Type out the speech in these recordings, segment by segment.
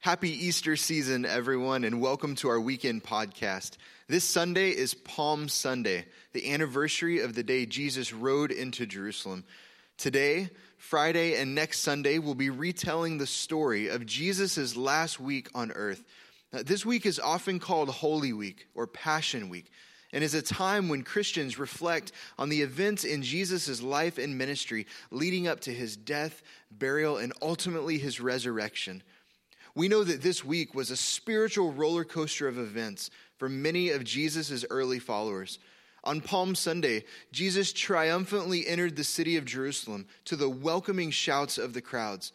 Happy Easter season, everyone, and welcome to our weekend podcast. This Sunday is Palm Sunday, the anniversary of the day Jesus rode into Jerusalem. Today, Friday, and next Sunday, we'll be retelling the story of Jesus' last week on earth. Now, this week is often called Holy Week or Passion Week and is a time when Christians reflect on the events in Jesus' life and ministry leading up to his death, burial, and ultimately his resurrection. We know that this week was a spiritual roller coaster of events for many of Jesus' early followers. On Palm Sunday, Jesus triumphantly entered the city of Jerusalem to the welcoming shouts of the crowds.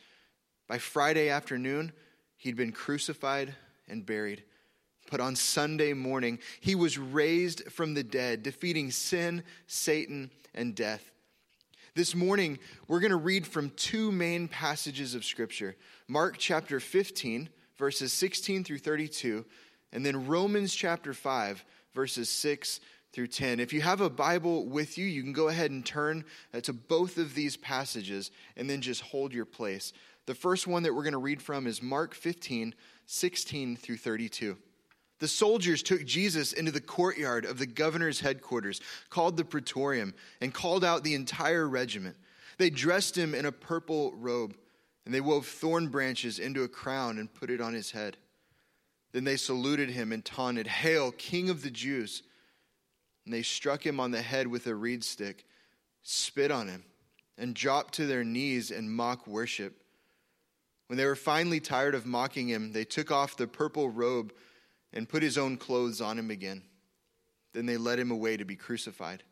By Friday afternoon, he'd been crucified and buried. But on Sunday morning, he was raised from the dead, defeating sin, Satan, and death. This morning, we're going to read from two main passages of Scripture Mark chapter 15, verses 16 through 32, and then Romans chapter 5, verses 6 through 10. If you have a Bible with you, you can go ahead and turn uh, to both of these passages and then just hold your place. The first one that we're going to read from is Mark 15, 16 through 32. The soldiers took Jesus into the courtyard of the governor's headquarters, called the Praetorium, and called out the entire regiment. They dressed him in a purple robe, and they wove thorn branches into a crown and put it on his head. Then they saluted him and taunted, Hail, King of the Jews! And they struck him on the head with a reed stick, spit on him, and dropped to their knees in mock worship. When they were finally tired of mocking him, they took off the purple robe and put his own clothes on him again. Then they led him away to be crucified.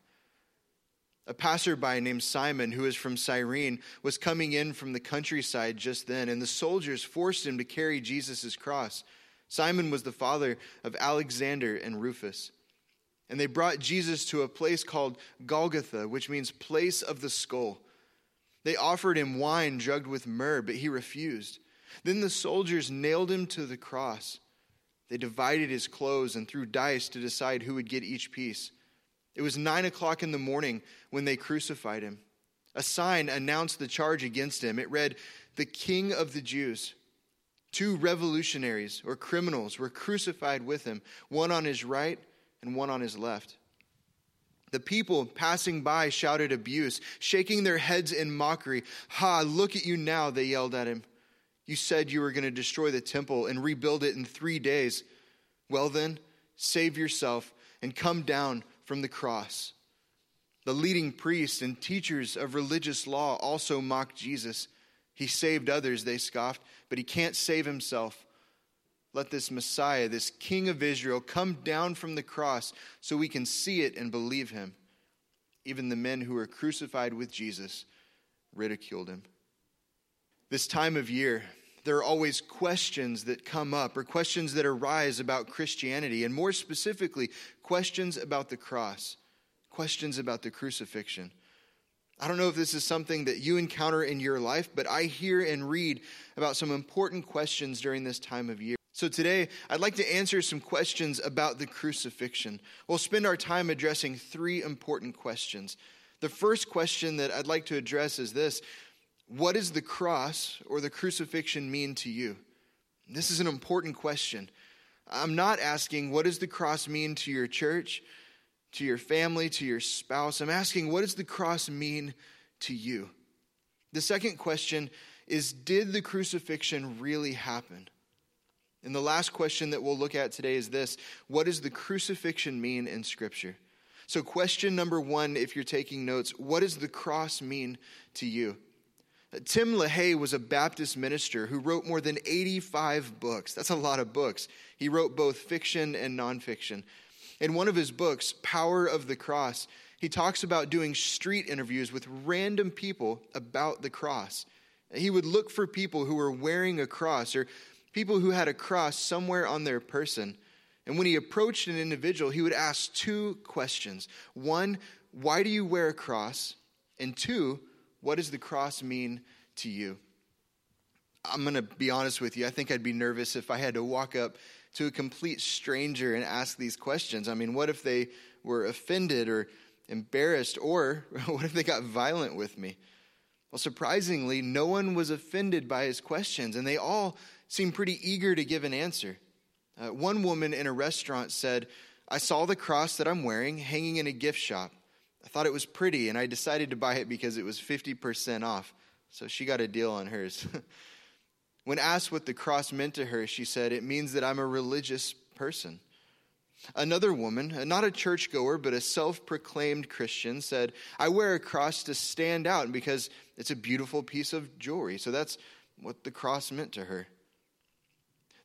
A passerby named Simon, who was from Cyrene, was coming in from the countryside just then, and the soldiers forced him to carry Jesus' cross. Simon was the father of Alexander and Rufus. And they brought Jesus to a place called Golgotha, which means place of the skull. They offered him wine drugged with myrrh, but he refused. Then the soldiers nailed him to the cross. They divided his clothes and threw dice to decide who would get each piece. It was nine o'clock in the morning when they crucified him. A sign announced the charge against him. It read, The King of the Jews. Two revolutionaries or criminals were crucified with him, one on his right and one on his left. The people passing by shouted abuse, shaking their heads in mockery. Ha, look at you now, they yelled at him. You said you were going to destroy the temple and rebuild it in three days. Well, then, save yourself and come down from the cross. The leading priests and teachers of religious law also mocked Jesus. He saved others, they scoffed, but he can't save himself. Let this Messiah, this King of Israel, come down from the cross so we can see it and believe him. Even the men who were crucified with Jesus ridiculed him. This time of year, there are always questions that come up or questions that arise about Christianity, and more specifically, questions about the cross, questions about the crucifixion. I don't know if this is something that you encounter in your life, but I hear and read about some important questions during this time of year. So today, I'd like to answer some questions about the crucifixion. We'll spend our time addressing three important questions. The first question that I'd like to address is this what does the cross or the crucifixion mean to you? This is an important question. I'm not asking, what does the cross mean to your church, to your family, to your spouse? I'm asking, what does the cross mean to you? The second question is, did the crucifixion really happen? And the last question that we'll look at today is this What does the crucifixion mean in Scripture? So, question number one, if you're taking notes, what does the cross mean to you? Tim LaHaye was a Baptist minister who wrote more than 85 books. That's a lot of books. He wrote both fiction and nonfiction. In one of his books, Power of the Cross, he talks about doing street interviews with random people about the cross. He would look for people who were wearing a cross or people who had a cross somewhere on their person. And when he approached an individual, he would ask two questions. One, why do you wear a cross? And two, what does the cross mean to you? I'm going to be honest with you. I think I'd be nervous if I had to walk up to a complete stranger and ask these questions. I mean, what if they were offended or embarrassed, or what if they got violent with me? Well, surprisingly, no one was offended by his questions, and they all seemed pretty eager to give an answer. Uh, one woman in a restaurant said, I saw the cross that I'm wearing hanging in a gift shop. I thought it was pretty, and I decided to buy it because it was 50% off. So she got a deal on hers. when asked what the cross meant to her, she said, It means that I'm a religious person. Another woman, uh, not a churchgoer, but a self proclaimed Christian, said, I wear a cross to stand out because it's a beautiful piece of jewelry. So that's what the cross meant to her.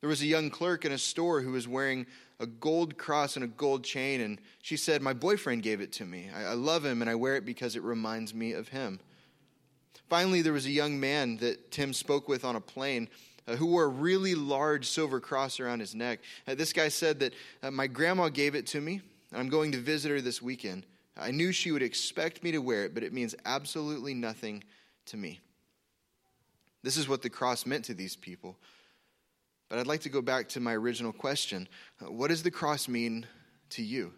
There was a young clerk in a store who was wearing a gold cross and a gold chain, and she said, My boyfriend gave it to me. I, I love him, and I wear it because it reminds me of him. Finally, there was a young man that Tim spoke with on a plane uh, who wore a really large silver cross around his neck. Uh, this guy said that uh, my grandma gave it to me, and I'm going to visit her this weekend. I knew she would expect me to wear it, but it means absolutely nothing to me. This is what the cross meant to these people. But I'd like to go back to my original question uh, What does the cross mean to you?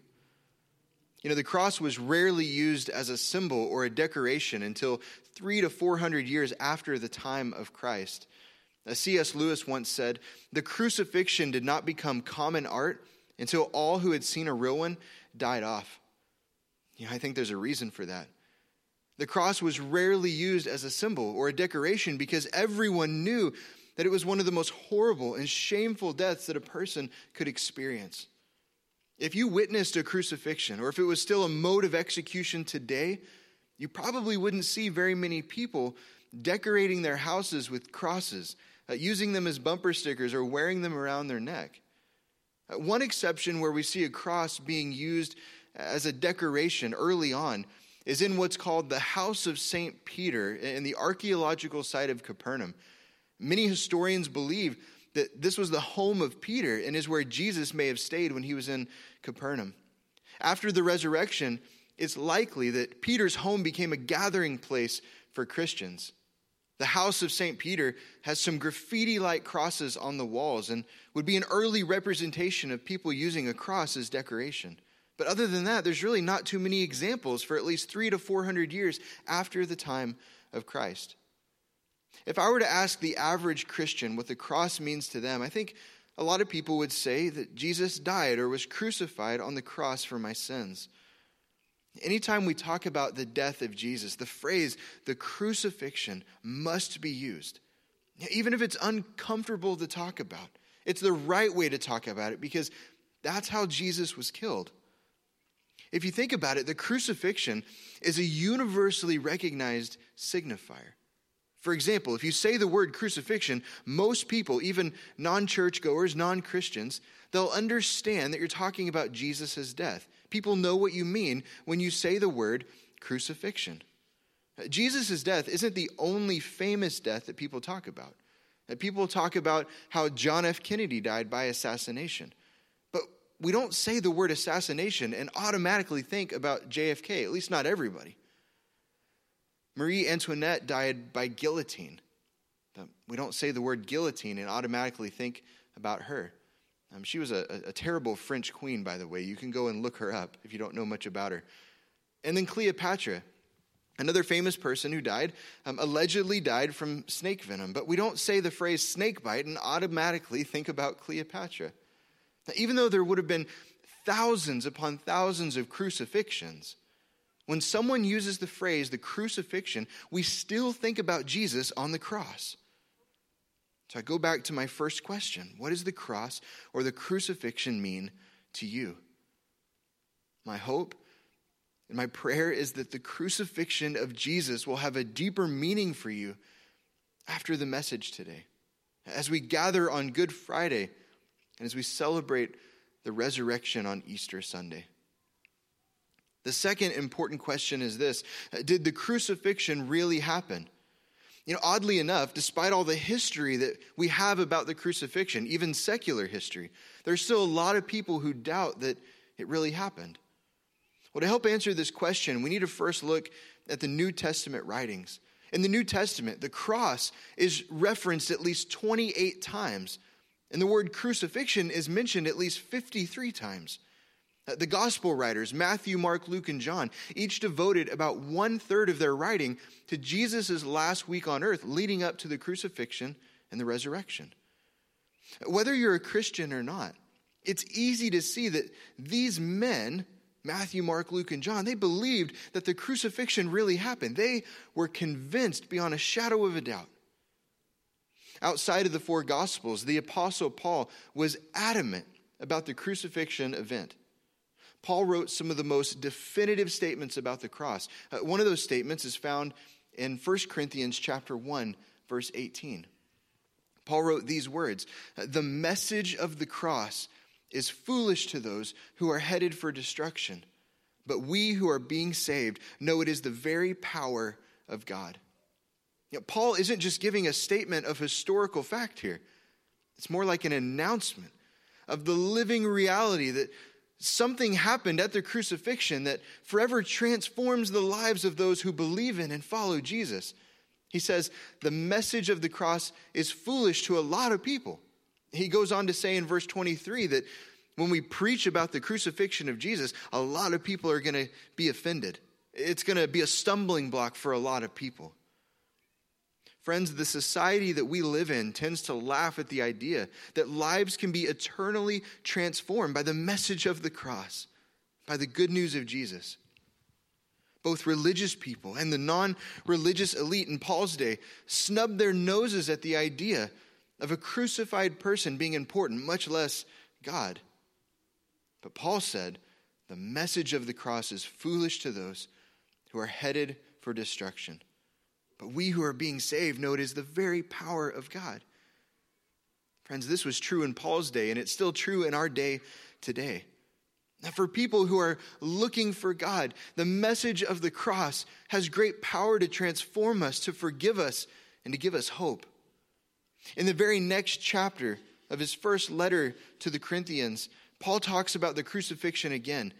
You know, the cross was rarely used as a symbol or a decoration until three to four hundred years after the time of Christ. C.S. Lewis once said, The crucifixion did not become common art until all who had seen a real one died off. Yeah, I think there's a reason for that. The cross was rarely used as a symbol or a decoration because everyone knew that it was one of the most horrible and shameful deaths that a person could experience. If you witnessed a crucifixion, or if it was still a mode of execution today, you probably wouldn't see very many people decorating their houses with crosses uh, using them as bumper stickers or wearing them around their neck. Uh, one exception where we see a cross being used as a decoration early on is in what's called the House of St. Peter in the archaeological site of Capernaum. Many historians believe that this was the home of Peter and is where Jesus may have stayed when he was in Capernaum. After the resurrection, it's likely that Peter's home became a gathering place for Christians. The house of St. Peter has some graffiti like crosses on the walls and would be an early representation of people using a cross as decoration. But other than that, there's really not too many examples for at least three to 400 years after the time of Christ. If I were to ask the average Christian what the cross means to them, I think a lot of people would say that Jesus died or was crucified on the cross for my sins. Anytime we talk about the death of Jesus, the phrase the crucifixion must be used. Even if it's uncomfortable to talk about, it's the right way to talk about it because that's how Jesus was killed. If you think about it, the crucifixion is a universally recognized signifier. For example, if you say the word crucifixion, most people, even non churchgoers, non Christians, they'll understand that you're talking about Jesus' death. People know what you mean when you say the word crucifixion. Jesus' death isn't the only famous death that people talk about. People talk about how John F. Kennedy died by assassination. But we don't say the word assassination and automatically think about JFK, at least not everybody. Marie Antoinette died by guillotine. We don't say the word guillotine and automatically think about her. Um, she was a, a, terrible French queen, by the way. You can go and look her up if you don't know much about her. And then Cleopatra, another famous person who died, um, allegedly died from snake venom. But we don't say the phrase snake bite and automatically think about Cleopatra. Now, even though there would have been thousands upon thousands of crucifixions, when someone uses the phrase the crucifixion, we still think about Jesus on the cross. So I go back to my first question What does the cross or the crucifixion mean to you? My hope and my prayer is that the crucifixion of Jesus will have a deeper meaning for you after the message today. As we gather on Good Friday and as we celebrate the resurrection on Easter Sunday. The second important question is this uh, Did the crucifixion really happen? You know, oddly enough, despite all the history that we have about the crucifixion, even secular history, there's still a lot of people who doubt that it really happened. Well, to help answer this question, we need to first look at the New Testament writings. In the New Testament, the cross is referenced at least 28 times, and the word crucifixion is mentioned at least 53 times. Uh, the gospel writers, Matthew, Mark, Luke, and John, each devoted about one third of their writing to Jesus' last week on earth, leading up to the crucifixion and the resurrection. Whether you're a Christian or not, it's easy to see that these men, Matthew, Mark, Luke, and John, they believed that the crucifixion really happened. They were convinced beyond a shadow of a doubt. Outside of the four Gospels, the Apostle Paul was adamant about the crucifixion event. Paul wrote some of the most definitive statements about the cross. Uh, one of those statements is found in 1 Corinthians chapter 1 verse 18. Paul wrote these words, "The message of the cross is foolish to those who are headed for destruction, but we who are being saved know it is the very power of God." You know, Paul isn't just giving a statement of historical fact here. It's more like an announcement of the living reality that something happened at the crucifixion that forever transforms the lives of those who believe in and follow Jesus. He says the message of the cross is foolish to a lot of people. He goes on to say in verse 23 that when we preach about the crucifixion of Jesus, a lot of people are going to be offended. It's going to be a stumbling block for a lot of people. Friends, the society that we live in tends to laugh at the idea that lives can be eternally transformed by the message of the cross, by the good news of Jesus. Both religious people and the non religious elite in Paul's day snubbed their noses at the idea of a crucified person being important, much less God. But Paul said, the message of the cross is foolish to those who are headed for destruction. But we who are being saved know it is the very power of God. Friends, this was true in Paul's day, and it's still true in our day today. Now, for people who are looking for God, the message of the cross has great power to transform us, to forgive us, and to give us hope. In the very next chapter of his first letter to the Corinthians, Paul talks about the crucifixion again.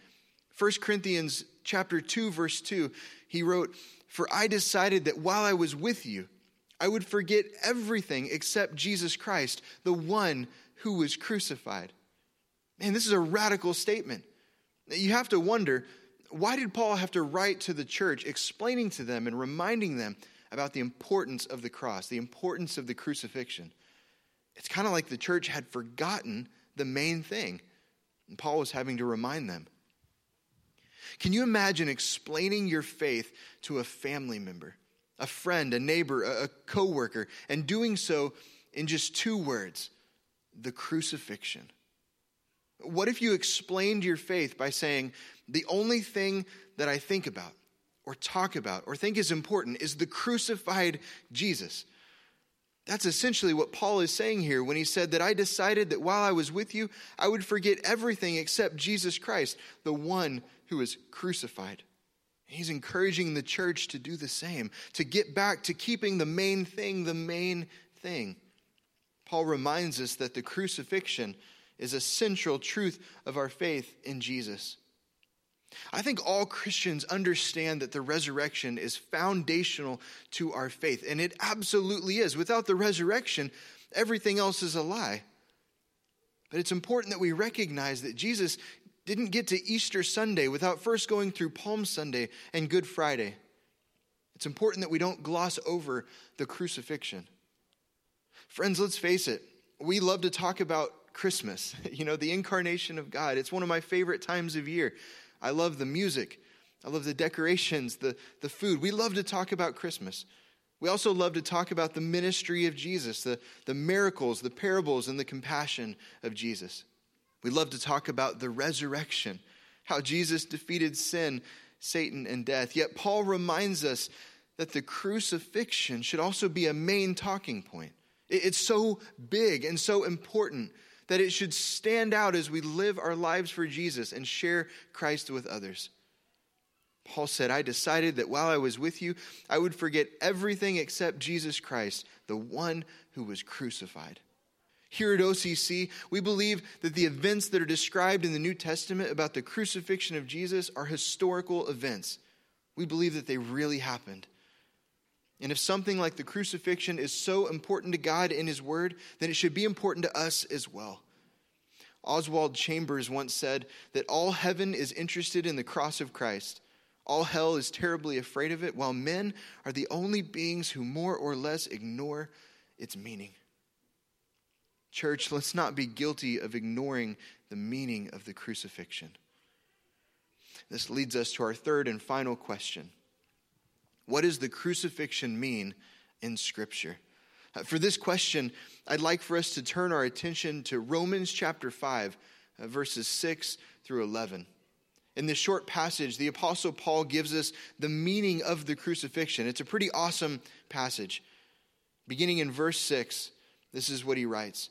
1 Corinthians chapter 2 verse 2, he wrote, for I decided that while I was with you, I would forget everything except Jesus Christ, the one who was crucified. Man, this is a radical statement. You have to wonder why did Paul have to write to the church explaining to them and reminding them about the importance of the cross, the importance of the crucifixion? It's kind of like the church had forgotten the main thing. And Paul was having to remind them. Can you imagine explaining your faith to a family member, a friend, a neighbor, a coworker, and doing so in just two words the crucifixion? What if you explained your faith by saying, the only thing that I think about, or talk about, or think is important is the crucified Jesus? That's essentially what Paul is saying here when he said that I decided that while I was with you, I would forget everything except Jesus Christ, the one who was crucified. He's encouraging the church to do the same, to get back to keeping the main thing the main thing. Paul reminds us that the crucifixion is a central truth of our faith in Jesus. I think all Christians understand that the resurrection is foundational to our faith, and it absolutely is. Without the resurrection, everything else is a lie. But it's important that we recognize that Jesus didn't get to Easter Sunday without first going through Palm Sunday and Good Friday. It's important that we don't gloss over the crucifixion. Friends, let's face it, we love to talk about Christmas, you know, the incarnation of God. It's one of my favorite times of year. I love the music. I love the decorations, the, the food. We love to talk about Christmas. We also love to talk about the ministry of Jesus, the, the miracles, the parables, and the compassion of Jesus. We love to talk about the resurrection, how Jesus defeated sin, Satan, and death. Yet Paul reminds us that the crucifixion should also be a main talking point. It's so big and so important that it should stand out as we live our lives for Jesus and share Christ with others. Paul said, I decided that while I was with you, I would forget everything except Jesus Christ, the one who was crucified. Here at OCC, we believe that the events that are described in the New Testament about the crucifixion of Jesus are historical events. We believe that they really happened. And if something like the crucifixion is so important to God in His Word, then it should be important to us as well. Oswald Chambers once said that all heaven is interested in the cross of Christ. All hell is terribly afraid of it, while men are the only beings who more or less ignore its meaning. Church, let's not be guilty of ignoring the meaning of the crucifixion. This leads us to our third and final question What does the crucifixion mean in Scripture? Uh, for this question, I'd like for us to turn our attention to Romans chapter 5, uh, verses 6 through 11. In this short passage, the Apostle Paul gives us the meaning of the crucifixion. It's a pretty awesome passage. Beginning in verse 6, this is what he writes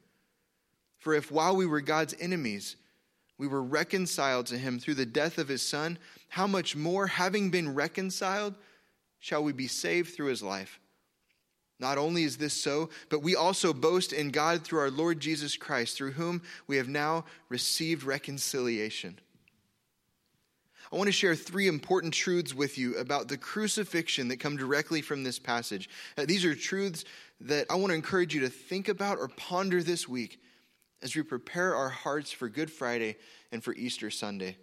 For if while we were God's enemies, we were reconciled to him through the death of his son, how much more, having been reconciled, shall we be saved through his life? Not only is this so, but we also boast in God through our Lord Jesus Christ, through whom we have now received reconciliation. I want to share three important truths with you about the crucifixion that come directly from this passage. Uh, these are truths that I want to encourage you to think about or ponder this week as we prepare our hearts for Good Friday and for Easter Sunday.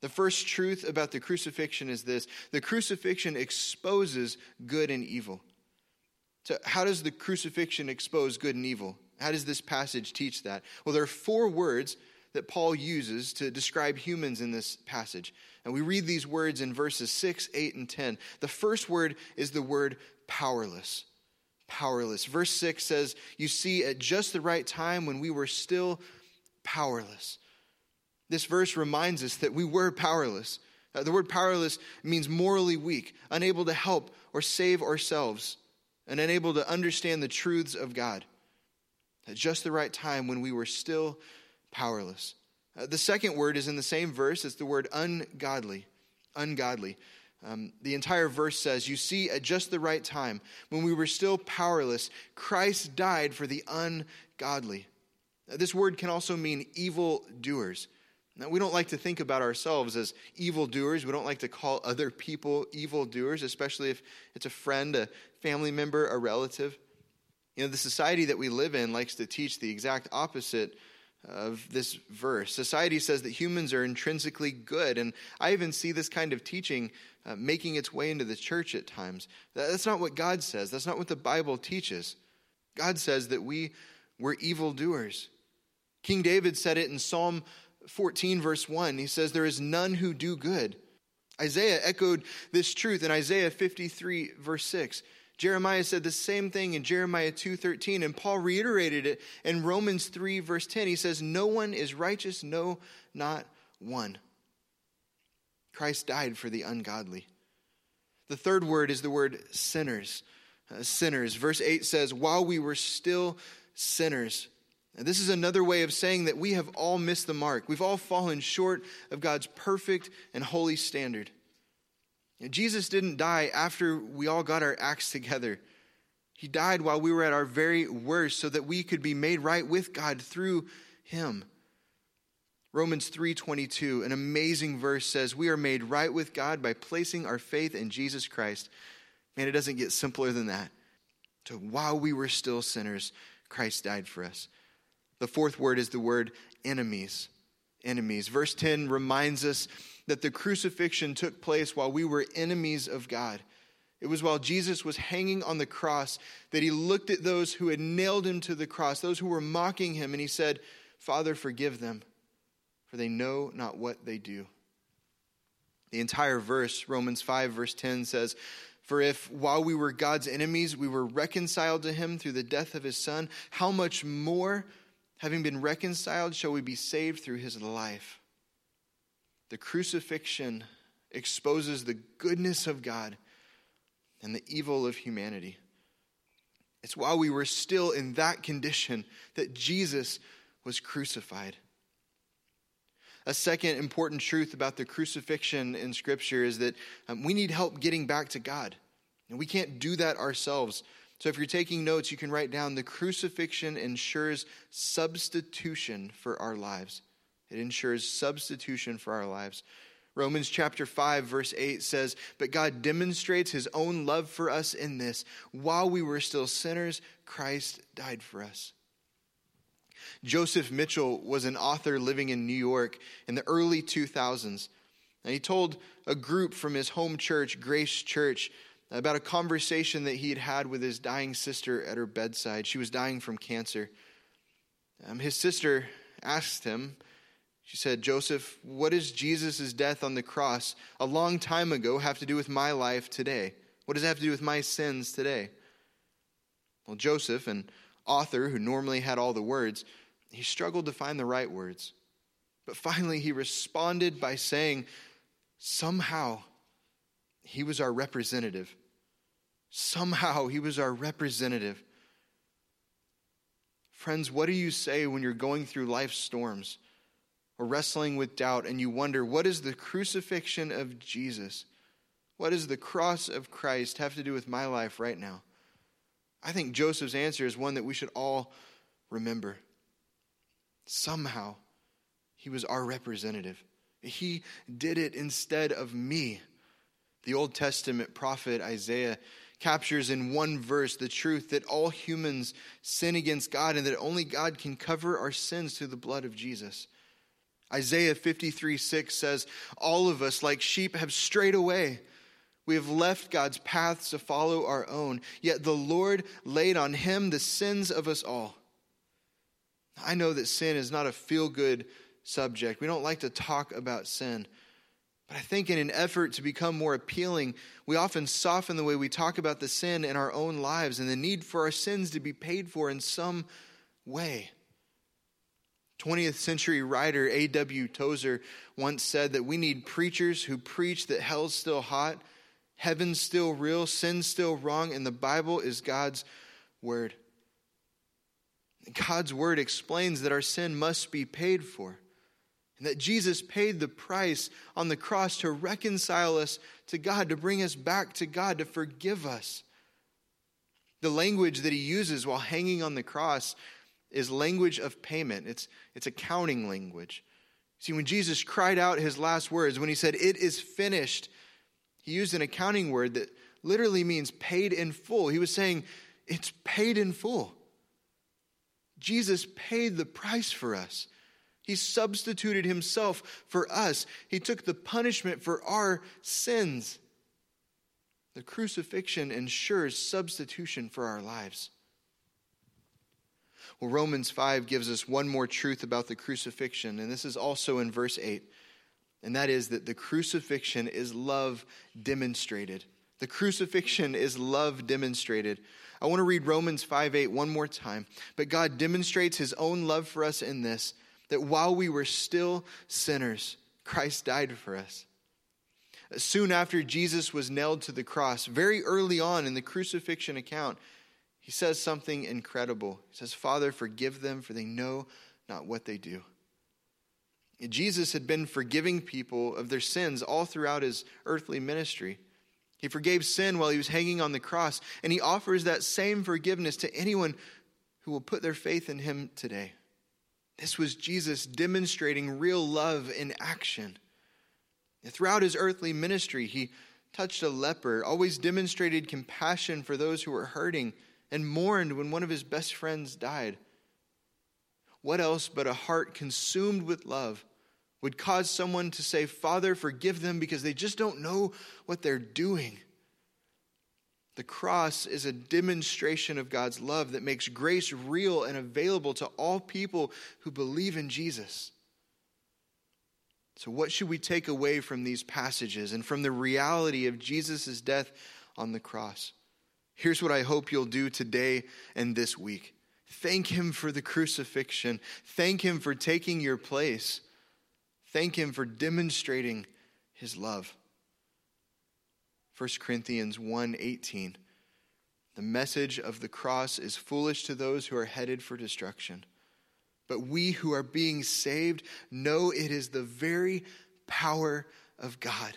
The first truth about the crucifixion is this the crucifixion exposes good and evil. So, how does the crucifixion expose good and evil? How does this passage teach that? Well, there are four words that Paul uses to describe humans in this passage. And we read these words in verses 6, 8, and 10. The first word is the word powerless. Powerless. Verse 6 says, You see, at just the right time when we were still powerless. This verse reminds us that we were powerless. Uh, the word powerless means morally weak, unable to help or save ourselves and unable to understand the truths of God at just the right time when we were still powerless. Uh, the second word is in the same verse, it's the word ungodly. Ungodly. Um, the entire verse says, You see, at just the right time, when we were still powerless, Christ died for the ungodly. This word can also mean evil doers. Now, we don't like to think about ourselves as evil doers. We don't like to call other people evil doers, especially if it's a friend, a family member, a relative. You know, the society that we live in likes to teach the exact opposite of this verse. Society says that humans are intrinsically good, and I even see this kind of teaching uh, making its way into the church at times. That's not what God says, that's not what the Bible teaches. God says that we were evildoers. King David said it in Psalm 14, verse 1, he says, There is none who do good. Isaiah echoed this truth in Isaiah 53, verse 6. Jeremiah said the same thing in Jeremiah 2:13 and Paul reiterated it in Romans 3 verse 10. He says no one is righteous, no not one. Christ died for the ungodly. The third word is the word sinners. Uh, sinners. Verse 8 says while we were still sinners, and this is another way of saying that we have all missed the mark. We've all fallen short of God's perfect and holy standard. And Jesus didn't die after we all got our acts together. He died while we were at our very worst so that we could be made right with God through him. Romans 3:22, an amazing verse says, "We are made right with God by placing our faith in Jesus Christ." Man, it doesn't get simpler than that. So while we were still sinners, Christ died for us. The fourth word is the word enemies. Enemies. Verse 10 reminds us that the crucifixion took place while we were enemies of God. It was while Jesus was hanging on the cross that he looked at those who had nailed him to the cross, those who were mocking him, and he said, Father, forgive them, for they know not what they do. The entire verse, Romans 5, verse 10, says, For if while we were God's enemies, we were reconciled to him through the death of his son, how much more Having been reconciled, shall we be saved through his life. The crucifixion exposes the goodness of God and the evil of humanity. It's while we were still in that condition that Jesus was crucified. A second important truth about the crucifixion in Scripture is that um, we need help getting back to God. And we can't do that ourselves. So if you're taking notes, you can write down the crucifixion ensures substitution for our lives. It ensures substitution for our lives. Romans chapter 5, verse 8 says, But God demonstrates his own love for us in this while we were still sinners, Christ died for us. Joseph Mitchell was an author living in New York in the early 2000s. And he told a group from his home church, Grace Church, about a conversation that he had had with his dying sister at her bedside. She was dying from cancer. Um, his sister asked him, she said, Joseph, what does Jesus' death on the cross a long time ago have to do with my life today? What does it have to do with my sins today? Well, Joseph, an author who normally had all the words, he struggled to find the right words. But finally, he responded by saying, Somehow, he was our representative. Somehow, he was our representative. Friends, what do you say when you're going through life's storms or wrestling with doubt and you wonder, what is the crucifixion of Jesus? What does the cross of Christ have to do with my life right now? I think Joseph's answer is one that we should all remember. Somehow, he was our representative. He did it instead of me. The Old Testament prophet Isaiah captures in one verse the truth that all humans sin against God and that only God can cover our sins through the blood of Jesus. Isaiah 53 6 says, All of us, like sheep, have strayed away. We have left God's paths to follow our own, yet the Lord laid on him the sins of us all. I know that sin is not a feel good subject. We don't like to talk about sin. But I think in an effort to become more appealing, we often soften the way we talk about the sin in our own lives and the need for our sins to be paid for in some way. 20th century writer A.W. Tozer once said that we need preachers who preach that hell's still hot, heaven's still real, sin's still wrong, and the Bible is God's word. God's word explains that our sin must be paid for, and that Jesus paid the price on the cross to reconcile us to God, to bring us back to God, to forgive us. The language that he uses while hanging on the cross is language of payment, it's, it's accounting language. See, when Jesus cried out his last words, when he said, It is finished, he used an accounting word that literally means paid in full. He was saying, It's paid in full. Jesus paid the price for us. He substituted himself for us. He took the punishment for our sins. The crucifixion ensures substitution for our lives. Well, Romans 5 gives us one more truth about the crucifixion, and this is also in verse 8, and that is that the crucifixion is love demonstrated. The crucifixion is love demonstrated. I want to read Romans 5 8 one more time. But God demonstrates his own love for us in this that while we were still sinners, Christ died for us. Soon after Jesus was nailed to the cross, very early on in the crucifixion account, he says something incredible. He says, Father, forgive them, for they know not what they do. Jesus had been forgiving people of their sins all throughout his earthly ministry. He forgave sin while he was hanging on the cross, and he offers that same forgiveness to anyone who will put their faith in him today. This was Jesus demonstrating real love in action. Throughout his earthly ministry, he touched a leper, always demonstrated compassion for those who were hurting and mourned when one of his best friends died. What else but a heart consumed with love would cause someone to say, Father, forgive them because they just don't know what they're doing? The cross is a demonstration of God's love that makes grace real and available to all people who believe in Jesus. So, what should we take away from these passages and from the reality of Jesus' death on the cross? Here's what I hope you'll do today and this week thank Him for the crucifixion, thank Him for taking your place, thank Him for demonstrating His love. 1 Corinthians 1:18 The message of the cross is foolish to those who are headed for destruction But we who are being saved know it is the very power of God.